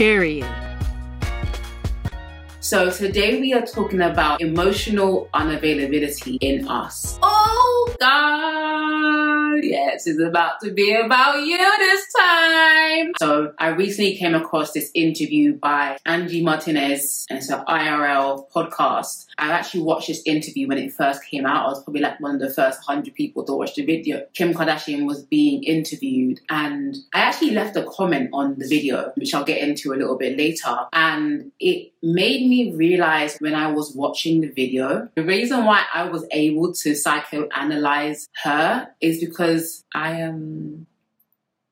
Period. So today we are talking about emotional unavailability in us. Oh God, yes, it's about to be about you this time. So I recently came across this interview by Angie Martinez, and it's an IRL podcast. I actually watched this interview when it first came out. I was probably like one of the first 100 people to watch the video. Kim Kardashian was being interviewed, and I actually left a comment on the video, which I'll get into a little bit later. And it made me realize when I was watching the video, the reason why I was able to psychoanalyze her is because I am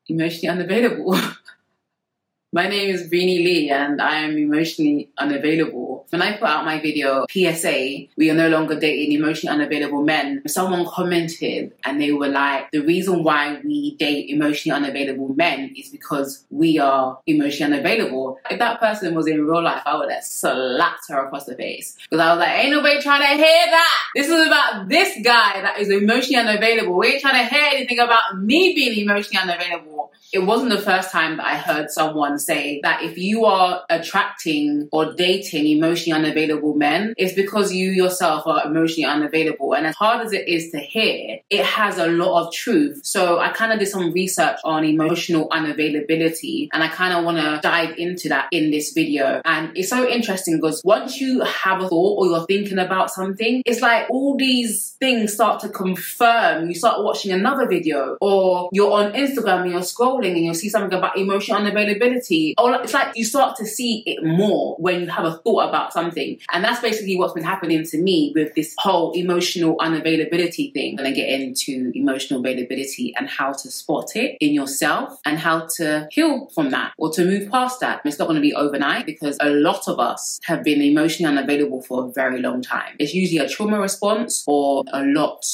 emotionally unavailable. My name is Breenie Lee and I am emotionally unavailable. When I put out my video, PSA, we are no longer dating emotionally unavailable men, someone commented and they were like, the reason why we date emotionally unavailable men is because we are emotionally unavailable. If that person was in real life, I would have slapped her across the face. Because I was like, ain't nobody trying to hear that. This is about this guy that is emotionally unavailable. We ain't trying to hear anything about me being emotionally unavailable. It wasn't the first time that I heard someone say that if you are attracting or dating emotionally unavailable men, it's because you yourself are emotionally unavailable. And as hard as it is to hear, it has a lot of truth. So I kind of did some research on emotional unavailability and I kind of want to dive into that in this video. And it's so interesting because once you have a thought or you're thinking about something, it's like all these things start to confirm. You start watching another video or you're on Instagram and you're scrolling and you'll see something about emotional unavailability. Or it's like you start to see it more when you have a thought about something. And that's basically what's been happening to me with this whole emotional unavailability thing. Gonna get into emotional availability and how to spot it in yourself and how to heal from that or to move past that. It's not gonna be overnight because a lot of us have been emotionally unavailable for a very long time. It's usually a trauma response or a lot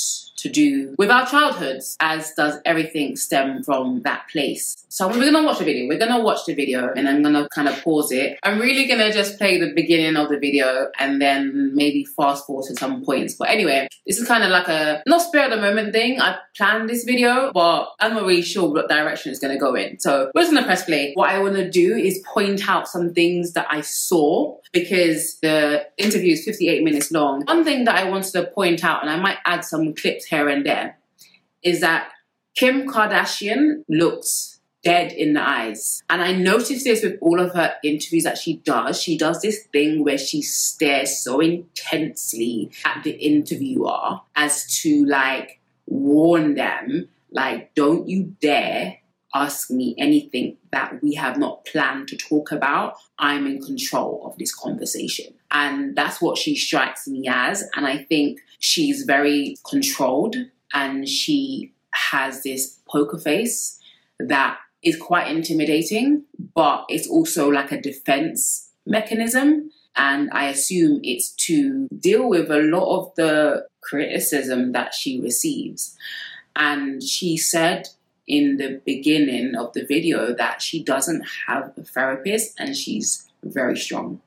to do with our childhoods, as does everything stem from that place. So we're gonna watch the video. We're gonna watch the video and I'm gonna kind of pause it. I'm really gonna just play the beginning of the video and then maybe fast forward to some points. But anyway, this is kind of like a not spare of the moment thing. I planned this video, but I'm not really sure what direction it's gonna go in. So we're just gonna press play. What I wanna do is point out some things that I saw because the interview is 58 minutes long. One thing that I wanted to point out, and I might add some clips here and there, is that Kim Kardashian looks dead in the eyes. And I noticed this with all of her interviews that she does. She does this thing where she stares so intensely at the interviewer as to like warn them, like, don't you dare ask me anything that we have not planned to talk about. I'm in control of this conversation. And that's what she strikes me as. And I think she's very controlled and she has this poker face that is quite intimidating, but it's also like a defense mechanism. And I assume it's to deal with a lot of the criticism that she receives. And she said in the beginning of the video that she doesn't have a therapist and she's very strong.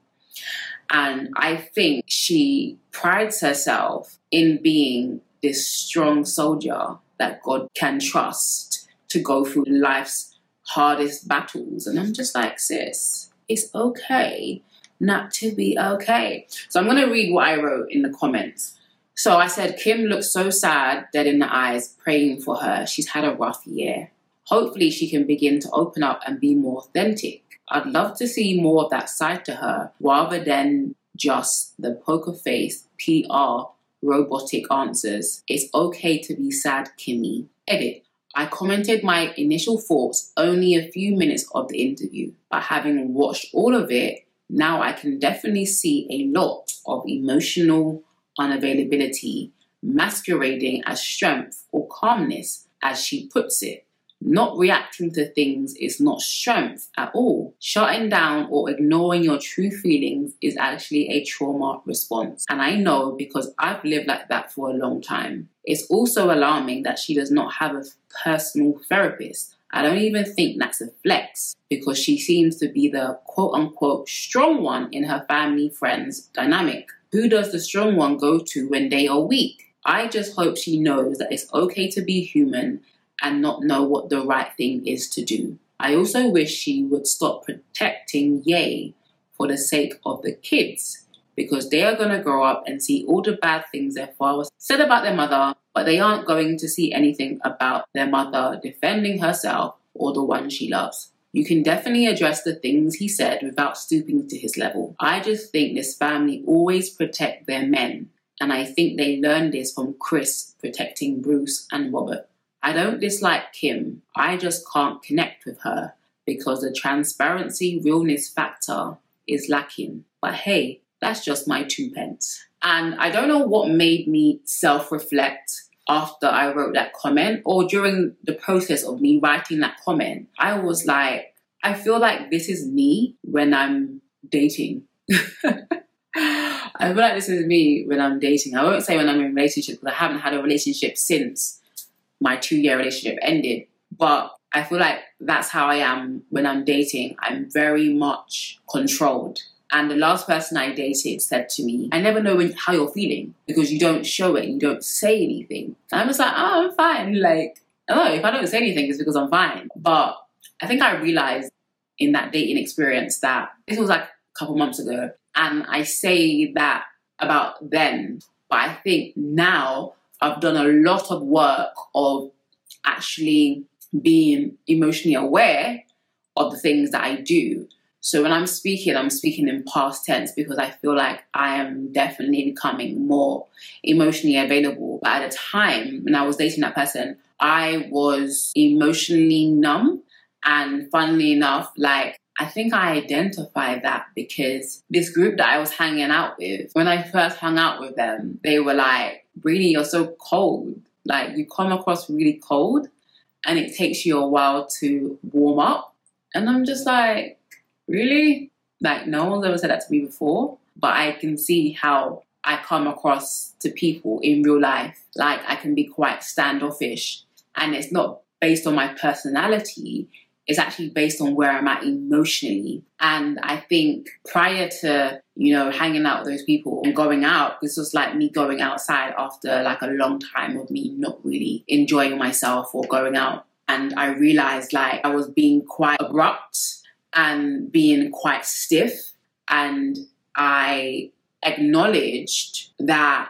And I think she prides herself in being this strong soldier that God can trust to go through life's hardest battles. And I'm just like, sis, it's okay not to be okay. So I'm going to read what I wrote in the comments. So I said, Kim looks so sad, dead in the eyes, praying for her. She's had a rough year. Hopefully, she can begin to open up and be more authentic. I'd love to see more of that side to her rather than just the poker face, PR, robotic answers. It's okay to be sad, Kimmy. Edit. I commented my initial thoughts only a few minutes of the interview, but having watched all of it, now I can definitely see a lot of emotional unavailability masquerading as strength or calmness, as she puts it. Not reacting to things is not strength at all. Shutting down or ignoring your true feelings is actually a trauma response. And I know because I've lived like that for a long time. It's also alarming that she does not have a personal therapist. I don't even think that's a flex because she seems to be the quote unquote strong one in her family friends dynamic. Who does the strong one go to when they are weak? I just hope she knows that it's okay to be human and not know what the right thing is to do. I also wish she would stop protecting Ye for the sake of the kids because they are going to grow up and see all the bad things their father said about their mother, but they aren't going to see anything about their mother defending herself or the one she loves. You can definitely address the things he said without stooping to his level. I just think this family always protect their men, and I think they learned this from Kris protecting Bruce and Robert. I don't dislike Kim, I just can't connect with her because the transparency realness factor is lacking. But hey, that's just my two pence. And I don't know what made me self reflect after I wrote that comment or during the process of me writing that comment. I was like, I feel like this is me when I'm dating. I feel like this is me when I'm dating. I won't say when I'm in a relationship because I haven't had a relationship since my two year relationship ended. But I feel like that's how I am when I'm dating. I'm very much controlled. And the last person I dated said to me, I never know when, how you're feeling because you don't show it, you don't say anything. And I'm just like, oh, I'm fine. Like, oh, if I don't say anything, it's because I'm fine. But I think I realized in that dating experience that this was like a couple months ago. And I say that about then. But I think now I've done a lot of work of actually being emotionally aware of the things that I do. So when I'm speaking, I'm speaking in past tense because I feel like I am definitely becoming more emotionally available. But at a time when I was dating that person, I was emotionally numb. And funnily enough, like I think I identified that because this group that I was hanging out with, when I first hung out with them, they were like, really, you're so cold. Like, you come across really cold, and it takes you a while to warm up. And I'm just like, really? Like, no one's ever said that to me before, but I can see how I come across to people in real life. Like, I can be quite standoffish, and it's not based on my personality, is actually based on where I'm at emotionally. And I think prior to, you know, hanging out with those people and going out, this was like me going outside after like a long time of me not really enjoying myself or going out. And I realized like I was being quite abrupt and being quite stiff. And I acknowledged that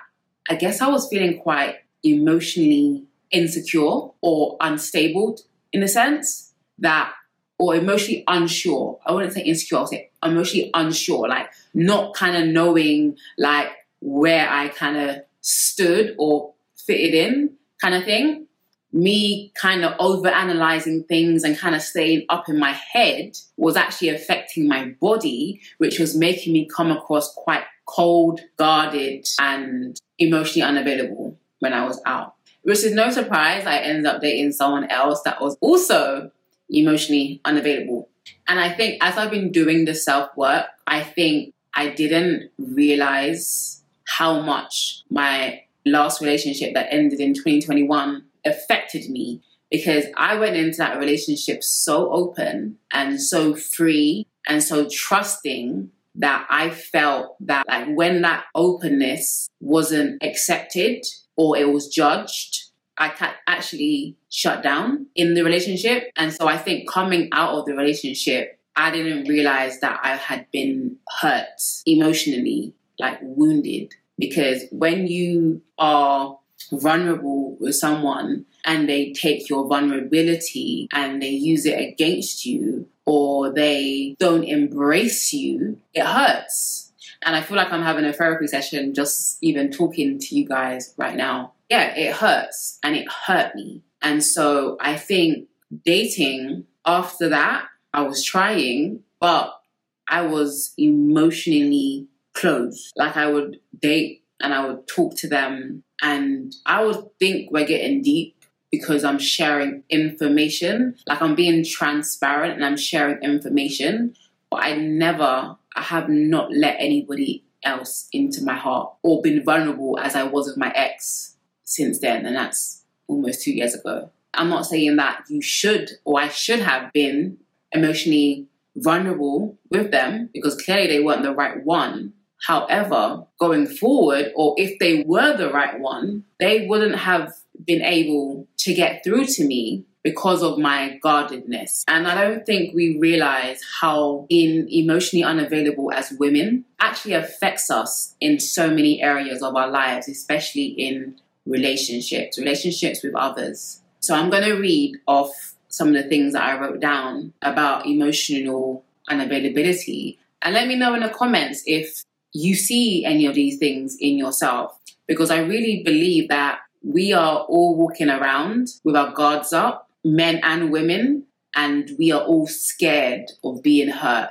I guess I was feeling quite emotionally insecure or unstable in a sense that or emotionally unsure. I wouldn't say insecure, I'll say emotionally unsure, like not kind of knowing like where I kind of stood or fitted in kind of thing. Me kind of over analyzing things and kind of staying up in my head was actually affecting my body, which was making me come across quite cold, guarded, and emotionally unavailable when I was out. Which is no surprise, I ended up dating someone else that was also emotionally unavailable. And I think as I've been doing the self work, I think I didn't realize how much my last relationship that ended in 2021 affected me because I went into that relationship so open and so free and so trusting that I felt that like when that openness wasn't accepted or it was judged, I can actually shut down in the relationship. And so I think coming out of the relationship, I didn't realize that I had been hurt emotionally, like wounded. Because when you are vulnerable with someone and they take your vulnerability and they use it against you or they don't embrace you, it hurts. And I feel like I'm having a therapy session just even talking to you guys right now yeah, it hurts and it hurt me. And so I think dating after that, I was trying, but I was emotionally closed. Like I would date and I would talk to them and I would think we're getting deep, because I'm sharing information. Like I'm being transparent and I'm sharing information. But I never, I have not let anybody else into my heart or been vulnerable as I was with my ex since then. And that's almost two years ago. I'm not saying that you should or I should have been emotionally vulnerable with them because clearly they weren't the right one. However, going forward, or if they were the right one, they wouldn't have been able to get through to me because of my guardedness. And I don't think we realize how in emotionally unavailable as women actually affects us in so many areas of our lives, especially in relationships, relationships with others. So I'm going to read off some of the things that I wrote down about emotional unavailability. And let me know in the comments if you see any of these things in yourself. Because I really believe that we are all walking around with our guards up, men and women, and we are all scared of being hurt.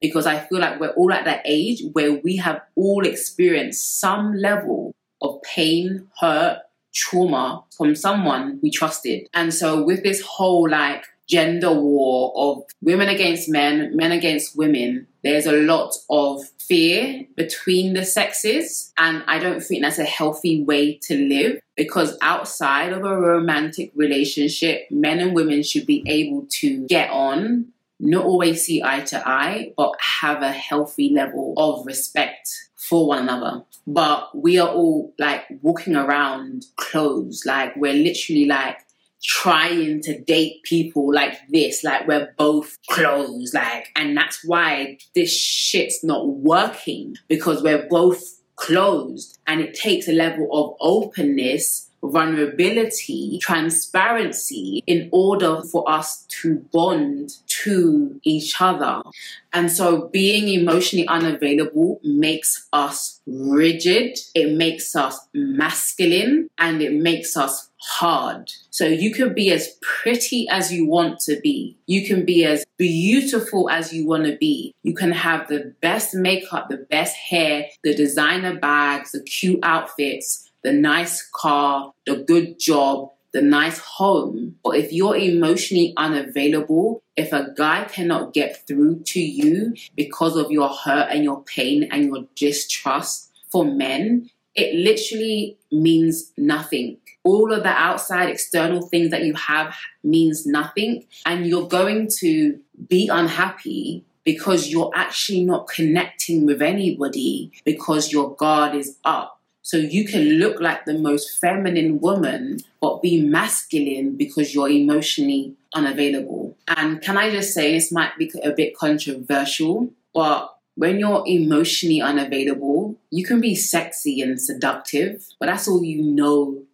Because I feel like we're all at that age where we have all experienced some level of pain, hurt, trauma from someone we trusted. And so, with this whole like gender war of women against men, men against women, there's a lot of fear between the sexes. And I don't think that's a healthy way to live because outside of a romantic relationship, men and women should be able to get on, not always see eye to eye, but have a healthy level of respect for one another. But we are all like walking around clothes, like we're literally like trying to date people like this, like we're both closed, like, and that's why this shit's not working because we're both closed and it takes a level of openness vulnerability, transparency in order for us to bond to each other. And so being emotionally unavailable makes us rigid, it makes us masculine, and it makes us hard. So you can be as pretty as you want to be. You can be as beautiful as you want to be. You can have the best makeup, the best hair, the designer bags, the cute outfits the nice car, the good job, the nice home. But if you're emotionally unavailable, if a guy cannot get through to you because of your hurt and your pain and your distrust for men, it literally means nothing. All of the outside external things that you have means nothing. And you're going to be unhappy because you're actually not connecting with anybody because your guard is up so you can look like the most feminine woman, but be masculine because you're emotionally unavailable. And can I just say, this might be a bit controversial, but when you're emotionally unavailable, you can be sexy and seductive, but that's all you know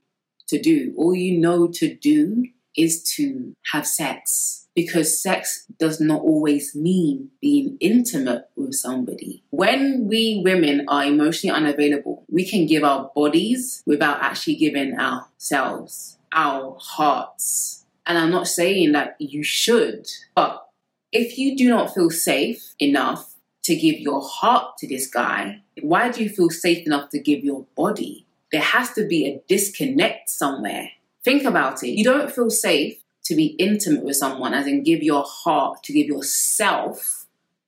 to do. All you know to do is to have sex because sex does not always mean being intimate with somebody. When we women are emotionally unavailable, we can give our bodies without actually giving ourselves, our hearts. And I'm not saying that you should, but if you do not feel safe enough to give your heart to this guy, why do you feel safe enough to give your body? There has to be a disconnect somewhere. Think about it. You don't feel safe to be intimate with someone, as in give your heart, to give yourself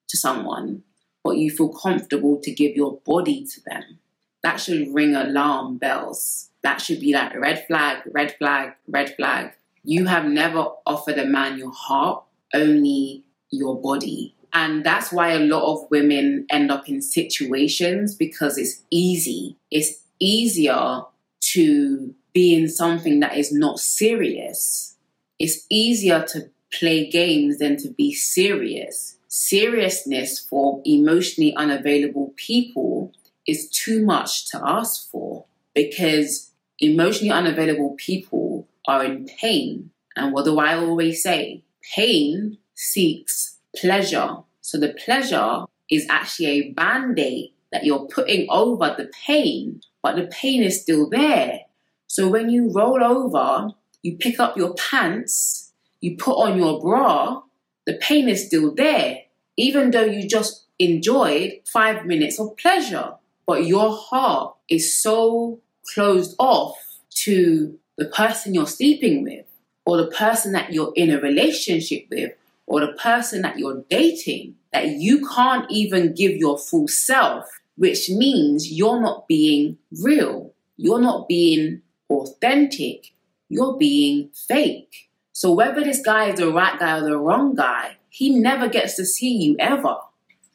to someone, but you feel comfortable to give your body to them. That should ring alarm bells. That should be like red flag, red flag, red flag. You have never offered a man your heart, only your body. And that's why a lot of women end up in situations because it's easy. It's easier to be in something that is not serious. It's easier to play games than to be serious. Seriousness for emotionally unavailable people is too much to ask for because emotionally unavailable people are in pain. And what do I always say? Pain seeks pleasure. So the pleasure is actually a band aid that you're putting over the pain, but the pain is still there. So when you roll over, you pick up your pants, you put on your bra, the pain is still there, even though you just enjoyed five minutes of pleasure. But your heart is so closed off to the person you're sleeping with, or the person that you're in a relationship with, or the person that you're dating, that you can't even give your full self, which means you're not being real. You're not being authentic. You're being fake. So whether this guy is the right guy or the wrong guy, he never gets to see you ever.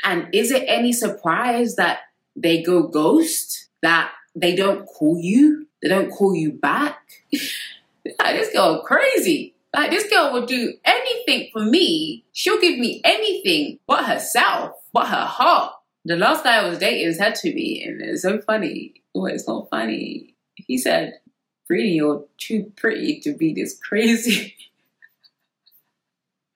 And is it any surprise that they go ghost? That they don't call you? They don't call you back? like, this girl crazy. Like this girl will do anything for me. She'll give me anything but herself, but her heart. The last guy I was dating said to me, and it's so funny. Well, it's not funny. He said, Brittany, you're too pretty to be this crazy.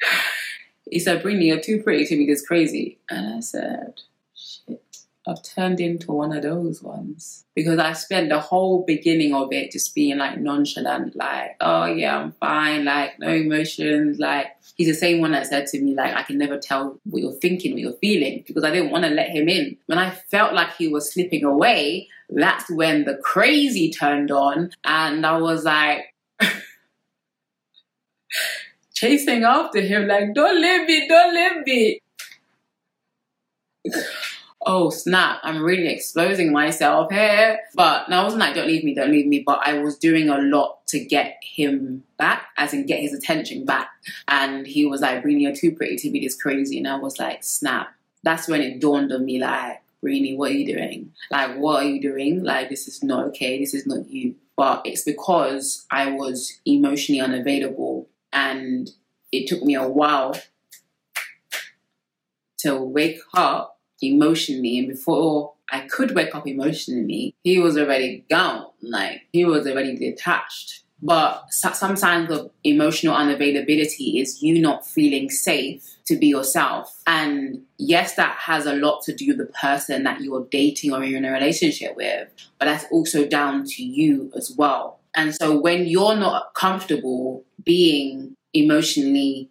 he said, Brittany, you're too pretty to be this crazy. And I said, shit, I've turned into one of those ones. Because I spent the whole beginning of it just being like nonchalant, like, oh yeah, I'm fine, like no emotions. Like, he's the same one that said to me, like, I can never tell what you're thinking, what you're feeling, because I didn't want to let him in. When I felt like he was slipping away, that's when the crazy turned on. And I was like, chasing after him, like, don't leave me, don't leave me. oh snap, I'm really exposing myself here. But no, I wasn't like, don't leave me, don't leave me. But I was doing a lot to get him back, as in get his attention back. And he was like, Brini, you're too pretty to be this crazy. And I was like, snap. That's when it dawned on me, like, Brini, what are you doing? Like, what are you doing? Like, this is not okay. This is not you. But it's because I was emotionally unavailable and it took me a while to wake up emotionally. And before I could wake up emotionally, he was already gone. Like, he was already detached. But some signs of emotional unavailability is you not feeling safe to be yourself. And yes, that has a lot to do with the person that you're dating or you're in a relationship with, but that's also down to you as well. And so when you're not comfortable being emotionally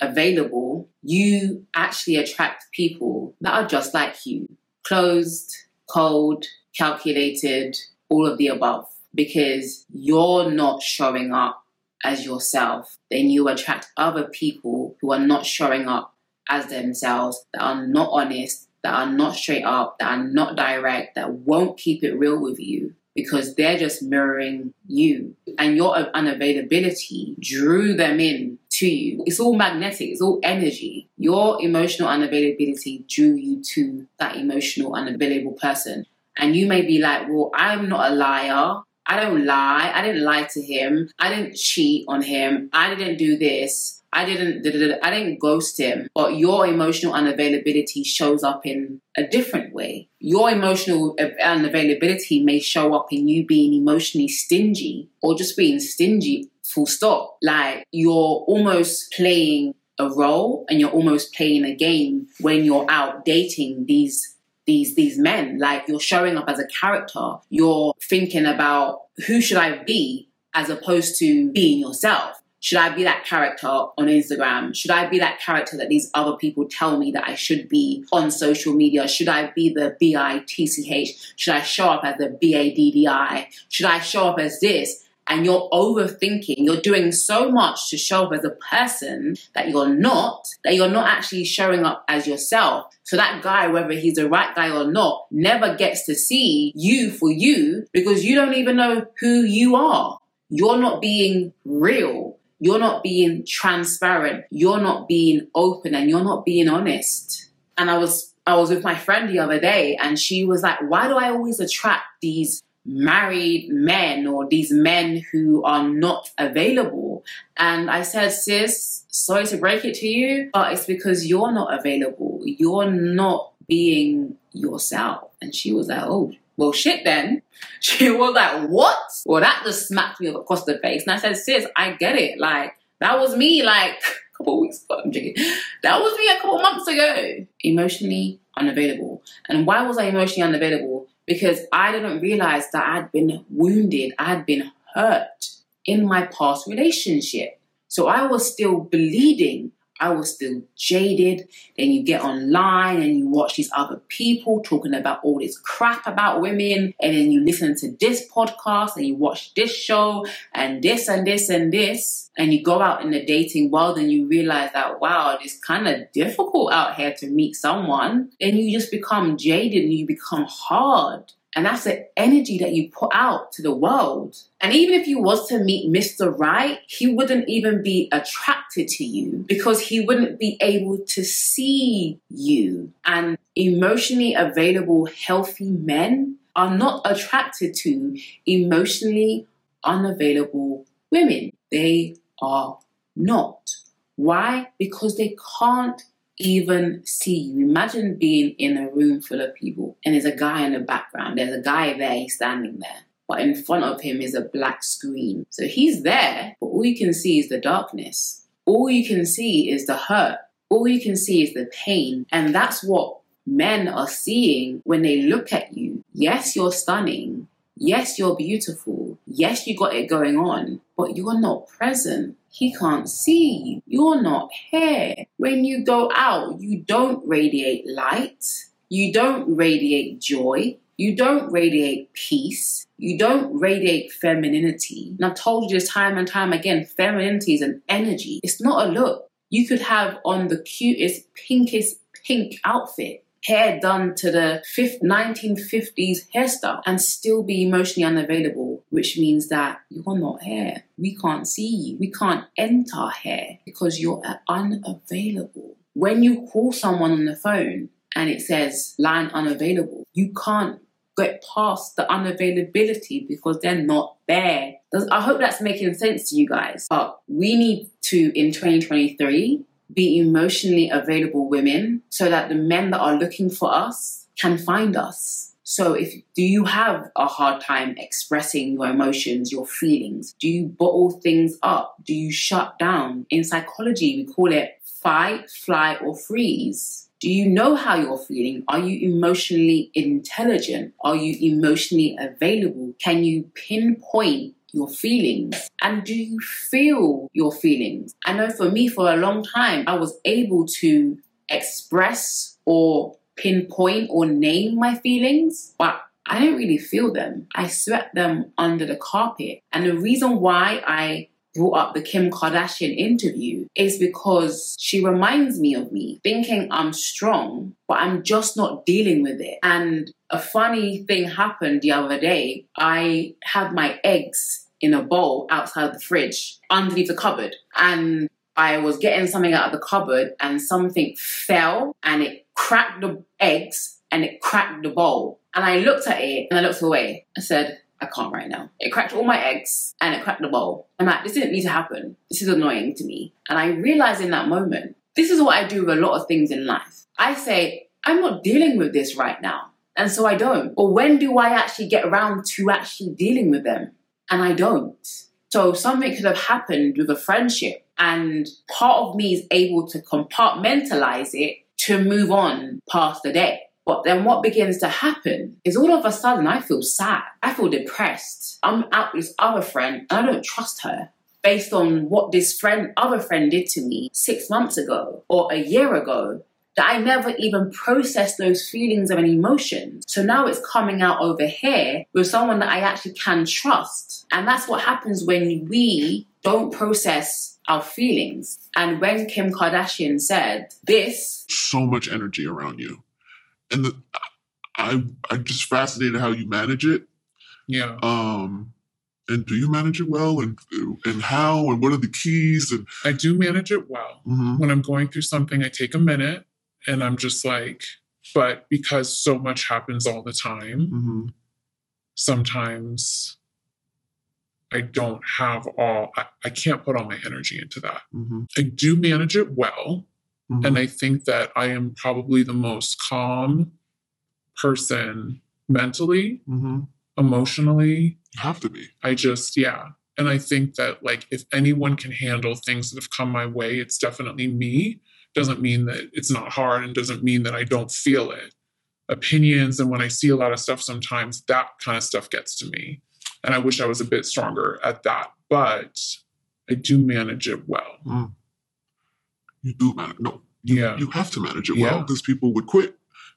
available, you actually attract people that are just like you. Closed, cold, calculated, all of the above. Because you're not showing up as yourself, then you attract other people who are not showing up as themselves, that are not honest, that are not straight up, that are not direct, that won't keep it real with you because they're just mirroring you. And your unavailability drew them in to you. It's all magnetic, it's all energy. Your emotional unavailability drew you to that emotional unavailable person. And you may be like, well, I'm not a liar. I don't lie. I didn't lie to him. I didn't cheat on him. I didn't do this. I didn't I didn't ghost him. But your emotional unavailability shows up in a different way. Your emotional unavailability may show up in you being emotionally stingy or just being stingy full stop. Like you're almost playing a role and you're almost playing a game when you're out dating these these these men. Like you're showing up as a character. You're thinking about who should I be as opposed to being yourself. Should I be that character on Instagram? Should I be that character that these other people tell me that I should be on social media? Should I be the B I T C H? Should I show up as the B A D D I? Should I show up as this? and you're overthinking, you're doing so much to show up as a person that you're not, that you're not actually showing up as yourself. So that guy, whether he's the right guy or not, never gets to see you for you because you don't even know who you are. You're not being real. You're not being transparent. You're not being open and you're not being honest. And I was I was with my friend the other day and she was like, why do I always attract these married men or these men who are not available. And I said, sis, sorry to break it to you, but it's because you're not available. You're not being yourself. And she was like, oh, well, shit then. She was like, what? Well, that just smacked me across the face. And I said, sis, I get it. Like, that was me like a couple weeks ago. I'm joking. That was me a couple months ago. Emotionally unavailable. And why was I emotionally unavailable? because I didn't realize that I'd been wounded, I had been hurt in my past relationship. So I was still bleeding I was still jaded. Then you get online and you watch these other people talking about all this crap about women. And then you listen to this podcast and you watch this show and this and this and this. And you go out in the dating world and you realize that, wow, it's kind of difficult out here to meet someone. And you just become jaded and you become hard. And that's the energy that you put out to the world. And even if you was to meet Mr. Right, he wouldn't even be attracted to you because he wouldn't be able to see you. And emotionally available, healthy men are not attracted to emotionally unavailable women. They are not. Why? Because they can't even see you. Imagine being in a room full of people and there's a guy in the background. There's a guy there, he's standing there. But in front of him is a black screen. So he's there, but all you can see is the darkness. All you can see is the hurt. All you can see is the pain. And that's what men are seeing when they look at you. Yes, you're stunning. Yes, you're beautiful. Yes, you got it going on, but you're not present. He can't see you. You're not here. When you go out, you don't radiate light. You don't radiate joy. You don't radiate peace. You don't radiate femininity. And I've told you this time and time again femininity is an energy, it's not a look. You could have on the cutest, pinkest pink outfit hair done to the 1950s hairstyle and still be emotionally unavailable, which means that you're not here. We can't see you. We can't enter here because you're unavailable. When you call someone on the phone and it says line unavailable, you can't get past the unavailability because they're not there. I hope that's making sense to you guys. But we need to, in 2023, be emotionally available women so that the men that are looking for us can find us. So if do you have a hard time expressing your emotions, your feelings? Do you bottle things up? Do you shut down? In psychology, we call it fight, flight, or freeze. Do you know how you're feeling? Are you emotionally intelligent? Are you emotionally available? Can you pinpoint your feelings? And do you feel your feelings? I know for me, for a long time, I was able to express or pinpoint or name my feelings, but I don't really feel them. I swept them under the carpet. And the reason why I brought up the Kim Kardashian interview is because she reminds me of me, thinking I'm strong, but I'm just not dealing with it. And a funny thing happened the other day. I had my eggs in a bowl outside the fridge underneath the cupboard. And I was getting something out of the cupboard and something fell and it cracked the eggs and it cracked the bowl. And I looked at it and I looked away. I said, I can't right now. It cracked all my eggs and it cracked the bowl. I'm like, this didn't need to happen. This is annoying to me. And I realized in that moment, this is what I do with a lot of things in life. I say, I'm not dealing with this right now. And so I don't. Or when do I actually get around to actually dealing with them? And I don't. So something could have happened with a friendship and part of me is able to compartmentalize it to move on past the day. But then what begins to happen is all of a sudden I feel sad. I feel depressed. I'm out with this other friend and I don't trust her based on what this friend, other friend did to me six months ago or a year ago that I never even processed those feelings and emotions. So now it's coming out over here with someone that I actually can trust. And that's what happens when we don't process our feelings. And when Kim Kardashian said this, so much energy around you and the, I I'm just fascinated how you manage it. Yeah. Um, and do you manage it well, and and how, and what are the keys? And I do manage it well. Mhm. When I'm going through something, I take a minute, and I'm just like, but because so much happens all the time, Mhm. sometimes I don't have all. I, I can't put all my energy into that. Mhm. I do manage it well. Mhm. And I think that I am probably the most calm person mentally, Mhm. emotionally. you have to be. I just, yeah. And I think that, like, if anyone can handle things that have come my way, it's definitely me. Doesn't mean that it's not hard and doesn't mean that I don't feel it. Opinions and when I see a lot of stuff, sometimes that kind of stuff gets to me. And I wish I was a bit stronger at that. But I do manage it well. you do manage. No, you, Yeah. you have to manage it well because people would quit.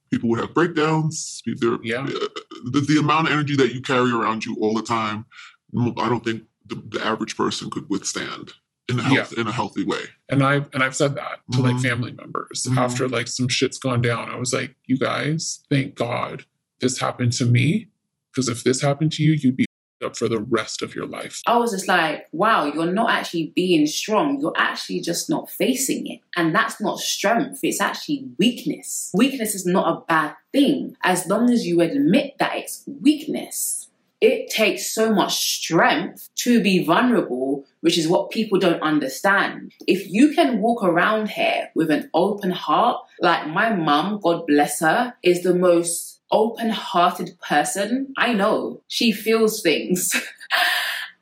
People would have breakdowns. Yeah. uh, the, the amount of energy that you carry around you all the time, mm, I don't think the, the average person could withstand in a health, in a healthy way. And I've and I've said that to like Mhm. family members Mhm. after like some shit's gone down. I was like, you guys, thank God this happened to me. Because if this happened to you, you'd be up for the rest of your life. I was just like, wow, you're not actually being strong. You're actually just not facing it. And that's not strength, it's actually weakness. Weakness is not a bad thing as long as you admit that it's weakness. It takes so much strength to be vulnerable, which is what people don't understand. If you can walk around here with an open heart, like my mum, God bless her, is the most open hearted person I know. She feels things.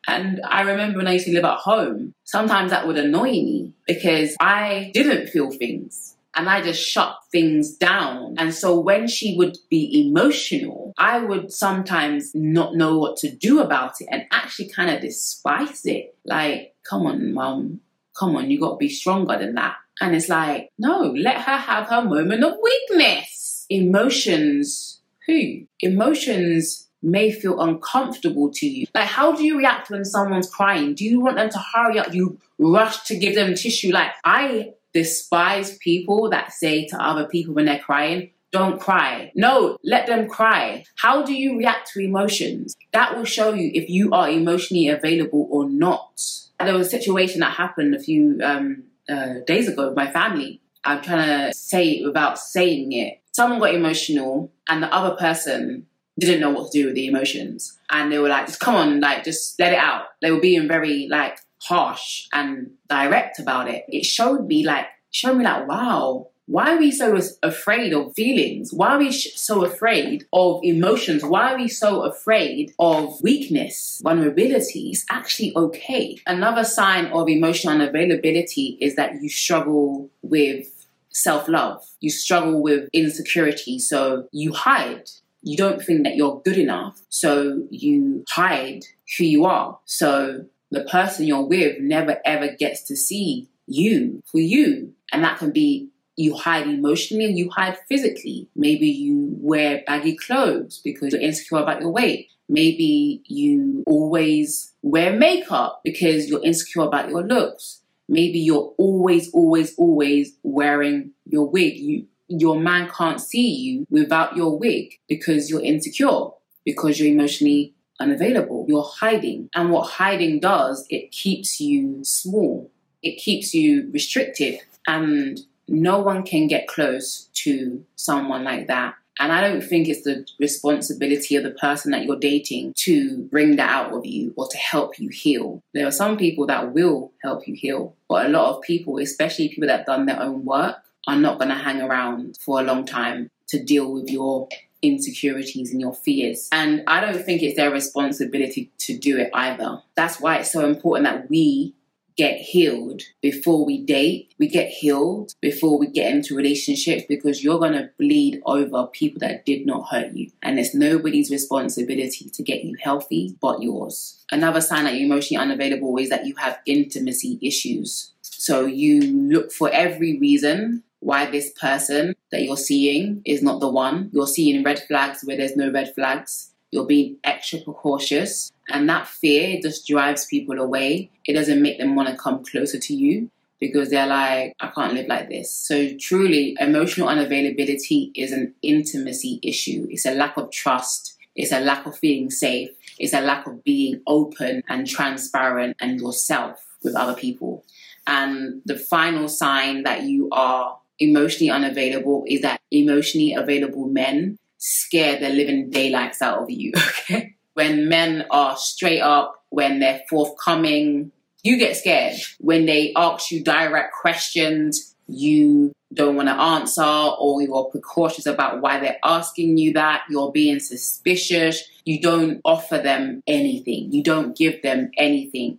And I remember when I used to live at home, sometimes that would annoy me because I didn't feel things and I just shut things down. And so when she would be emotional, I would sometimes not know what to do about it and actually kind of despise it. Like, come on, mum, come on, you got to be stronger than that. And it's like, no, let her have her moment of weakness. Emotions, who? Emotions may feel uncomfortable to you. Like, how do you react when someone's crying? Do you want them to hurry up? You rush to give them tissue. Like, I despise people that say to other people when they're crying, don't cry. No, let them cry. How do you react to emotions? That will show you if you are emotionally available or not. There was a situation that happened a few um, uh, days ago with my family. I'm trying to say it without saying it. Someone got emotional, and the other person didn't know what to do with the emotions. And they were like, just come on, like, just let it out. They were being very, like, harsh and direct about it. It showed me, like, showed me, like, wow, why are we so afraid of feelings? Why are we so afraid of emotions? Why are we so afraid of weakness? Vulnerability is actually okay. Another sign of emotional unavailability is that you struggle with self love. You struggle with insecurity. So you hide. You don't think that you're good enough. So you hide who you are. So the person you're with never ever gets to see you for you. And that can be you hide emotionally, you hide physically. Maybe you wear baggy clothes because you're insecure about your weight. Maybe you always wear makeup because you're insecure about your looks. Maybe you're always, always, always wearing your wig. You, your man can't see you without your wig because you're insecure, because you're emotionally unavailable. You're hiding. And what hiding does, it keeps you small. It keeps you restricted. And no one can get close to someone like that. And I don't think it's the responsibility of the person that you're dating to bring that out of you or to help you heal. There are some people that will help you heal, but a lot of people, especially people that have done their own work, are not going to hang around for a long time to deal with your insecurities and your fears. And I don't think it's their responsibility to do it either. That's why it's so important that we get healed before we date. We get healed before we get into relationships because you're going to bleed over people that did not hurt you. And it's nobody's responsibility to get you healthy but yours. Another sign that you're emotionally unavailable is that you have intimacy issues. So you look for every reason why this person that you're seeing is not the one. You're seeing red flags where there's no red flags. You're being extra precautious. And that fear just drives people away. It doesn't make them want to come closer to you because they're like, I can't live like this. So, truly, emotional unavailability is an intimacy issue. It's a lack of trust. It's a lack of feeling safe. It's a lack of being open and transparent and yourself with other people. And the final sign that you are emotionally unavailable is that emotionally available men scare the living daylights out of you. Okay. When men are straight up, when they're forthcoming, you get scared. When they ask you direct questions, you don't want to answer or you're precautious about why they're asking you that. You're being suspicious. You don't offer them anything. You don't give them anything.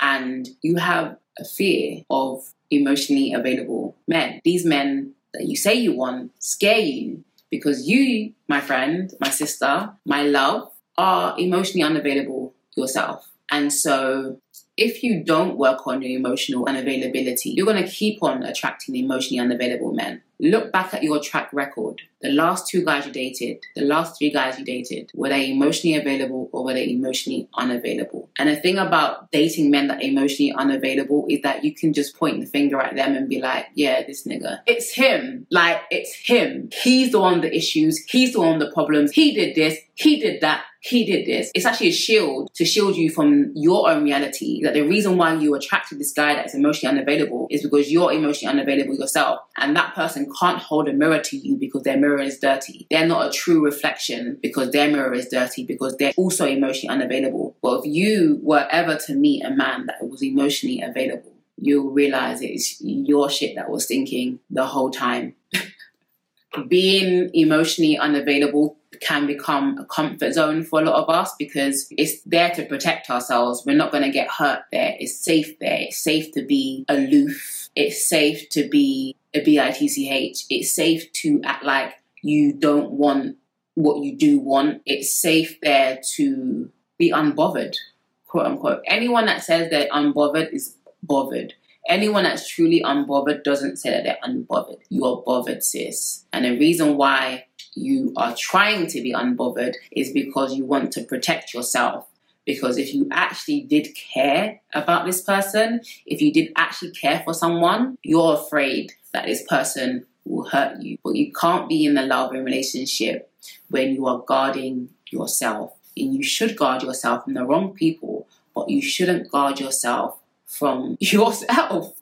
And you have a fear of emotionally available men. These men that you say you want scare you because you, my friend, my sister, my love, are emotionally unavailable yourself. And so if you don't work on your emotional unavailability, you're going to keep on attracting emotionally unavailable men. Look back at your track record. The last two guys you dated, the last three guys you dated, were they emotionally available or were they emotionally unavailable? And the thing about dating men that are emotionally unavailable is that you can just point the finger at them and be like, yeah, this nigga. It's him. Like, it's him. He's the one the issues. He's the one the problems. He did this. He did that he did this. It's actually a shield to shield you from your own reality. That the reason why you attracted this guy that's emotionally unavailable is because you're emotionally unavailable yourself. And that person can't hold a mirror to you because their mirror is dirty. They're not a true reflection because their mirror is dirty because they're also emotionally unavailable. But if you were ever to meet a man that was emotionally available, you'll realize it's your shit that was thinking the whole time. Being emotionally unavailable can become a comfort zone for a lot of us because it's there to protect ourselves. We're not going to get hurt there. It's safe there. It's safe to be aloof. It's safe to be a bitch. It's safe to act like you don't want what you do want. It's safe there to be unbothered, quote unquote. Anyone that says they're unbothered is bothered. Anyone that's truly unbothered doesn't say that they're unbothered. You are bothered, sis. And the reason why you are trying to be unbothered is because you want to protect yourself. Because if you actually did care about this person, if you did actually care for someone, you're afraid that this person will hurt you. But you can't be in a loving relationship when you are guarding yourself. And you should guard yourself from the wrong people, but you shouldn't guard yourself from yourself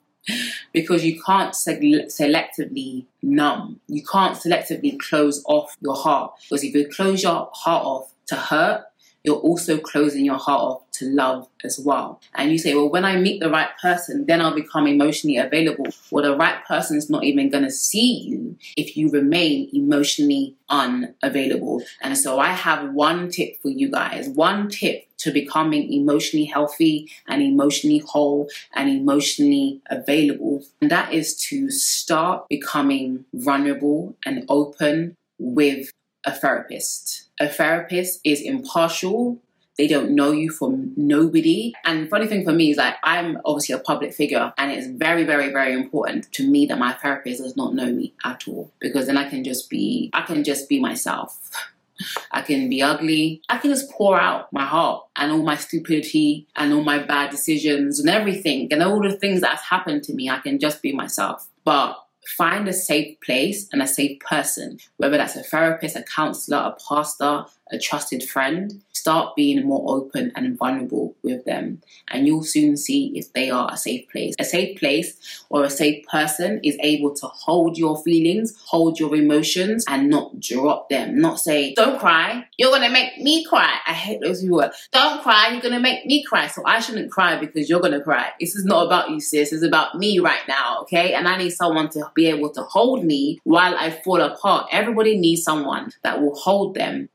because you can't selectively numb. You can't selectively close off your heart. Because if you close your heart off to hurt, you're also closing your heart off to love as well. And you say, well, when I meet the right person, then I'll become emotionally available. Well, the right person's not even going to see you if you remain emotionally unavailable. And so I have one tip for you guys, one tip to becoming emotionally healthy and emotionally whole and emotionally available. And that is to start becoming vulnerable and open with a therapist. A therapist is impartial. They don't know you from nobody. And the funny thing for me is like I'm obviously a public figure and it's very, very, very important to me that my therapist does not know me at all. Because then I can just be I can just be myself. I can be ugly. I can just pour out my heart and all my stupidity and all my bad decisions and everything and all the things that's happened to me. I can just be myself. But find a safe place and a safe person, whether that's a therapist, a counselor, a pastor, a trusted friend, start being more open and vulnerable with them. And you'll soon see if they are a safe place. A safe place or a safe person is able to hold your feelings, hold your emotions, and not drop them. Not say, don't cry, you're gonna make me cry. I hate those people. Don't cry, you're gonna make me cry. So I shouldn't cry because you're gonna cry. This is not about you, sis. It's about me right now, okay? And I need someone to be able to hold me while I fall apart. Everybody needs someone that will hold them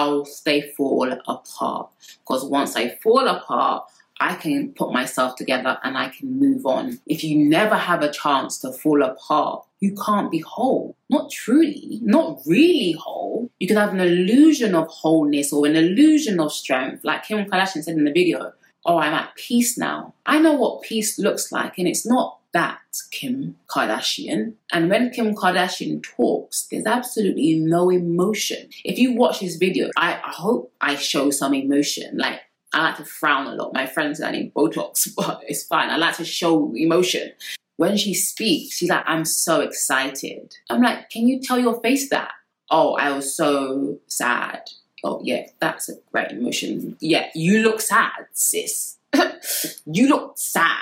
whilst they fall apart. Because once I fall apart, I can put myself together and I can move on. If you never have a chance to fall apart, you can't be whole. Not truly, not really whole. You can have an illusion of wholeness or an illusion of strength, like Kim Kardashian said in the video. Oh, I'm at peace now. I know what peace looks like, and it's not that Kim Kardashian. And when Kim Kardashian talks, there's absolutely no emotion. If you watch this video, I, hope I show some emotion. Like, I like to frown a lot. My friends are need Botox, but it's fine. I like to show emotion. When she speaks, she's like, I'm so excited. I'm like, can you tell your face that? Oh, I was so sad. Oh, yeah, that's a great emotion. Yeah, you look sad, sis. you look sad.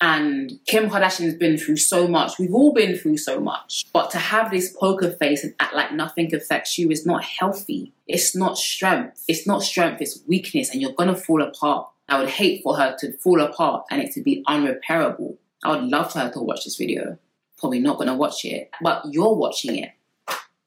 And Kim Kardashian's been through so much. We've all been through so much. But to have this poker face and act like nothing affects you is not healthy. It's not strength. It's not strength, it's weakness, and you're gonna fall apart. I would hate for her to fall apart and it to be unrepairable. I would love for her to watch this video. Probably not gonna watch it, but you're watching it.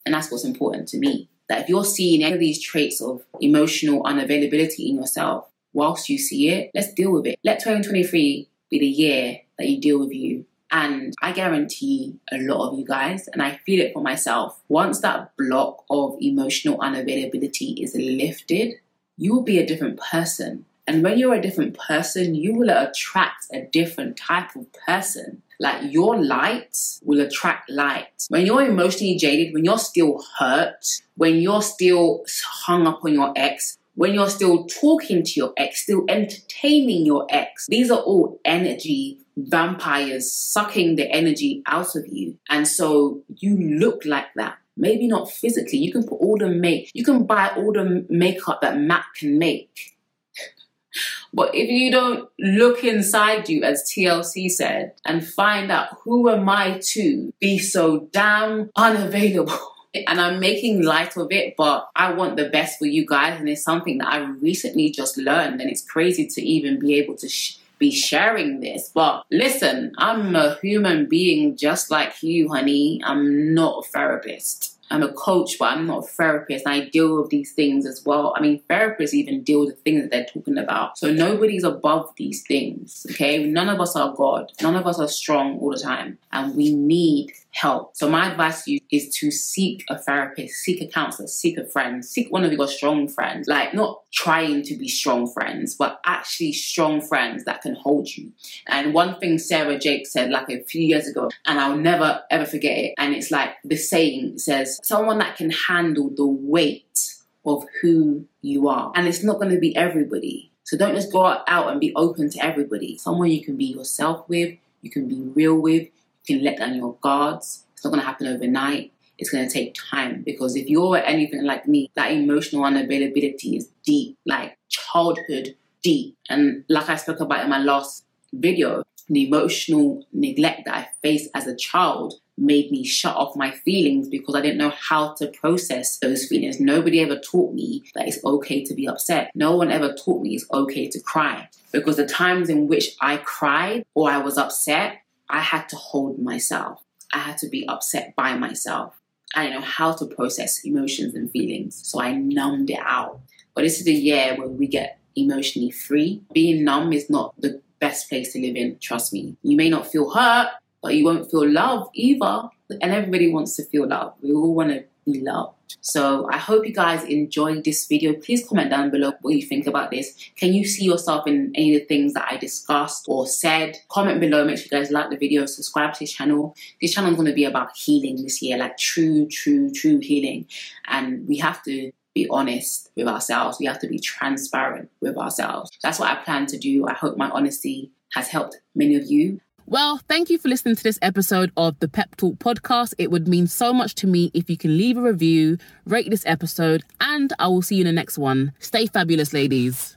And that's what's important to me. That if you're seeing any of these traits of emotional unavailability in yourself, whilst you see it, let's deal with it. Let 2023 be the year that you deal with you. And I guarantee a lot of you guys, and I feel it for myself, once that block of emotional unavailability is lifted, you will be a different person. And when you're a different person, you will attract a different type of person. Like your light will attract light. When you're emotionally jaded, when you're still hurt, when you're still hung up on your ex, when you're still talking to your ex, still entertaining your ex, these are all energy vampires sucking the energy out of you. And so you look like that. Maybe not physically. You can put all the make, you can buy all the makeup that Matt can make. But if you don't look inside you, as TLC said, and find out who am I to be so damn unavailable. And I'm making light of it, but I want the best for you guys. And it's something that I recently just learned. And it's crazy to even be able to sh- be sharing this. But listen, I'm a human being just like you, honey. I'm not a therapist. I'm a coach, but I'm not a therapist. And I deal with these things as well. I mean, therapists even deal with the things that they're talking about. So nobody's above these things, okay? None of us are God. None of us are strong all the time. And we need help. So my advice to you is to seek a therapist, seek a counselor, seek a friend, seek one of your strong friends. Like not trying to be strong friends, but actually strong friends that can hold you. And one thing Sarah Jakes said like a few years ago, and I'll never ever forget it. And it's like the saying says, someone that can handle the weight of who you are. And it's not going to be everybody. So don't just go out and be open to everybody. Someone you can be yourself with, you can be real with, can let down your guards. It's not going to happen overnight. It's going to take time because if you're anything like me, that emotional unavailability is deep, like childhood deep. And like I spoke about in my last video, the emotional neglect that I faced as a child made me shut off my feelings because I didn't know how to process those feelings. Nobody ever taught me that it's okay to be upset. No one ever taught me it's okay to cry because the times in which I cried or I was upset, I had to hold myself. I had to be upset by myself. I didn't know how to process emotions and feelings, so I numbed it out. But this is a year where we get emotionally free. Being numb is not the best place to live in, trust me. You may not feel hurt, but you won't feel love either. And everybody wants to feel love. We all want to be loved. So I hope you guys enjoyed this video. Please comment down below what you think about this. Can you see yourself in any of the things that I discussed or said? Comment below. Make sure you guys like the video, subscribe to this channel. This channel is going to be about healing this year, like true, true, true healing. And we have to be honest with ourselves. We have to be transparent with ourselves. That's what I plan to do. I hope my honesty has helped many of you. Well, thank you for listening to this episode of the Pepp Talk podcast. It would mean so much to me if you can leave a review, rate this episode, and I will see you in the next one. Stay fabulous, ladies.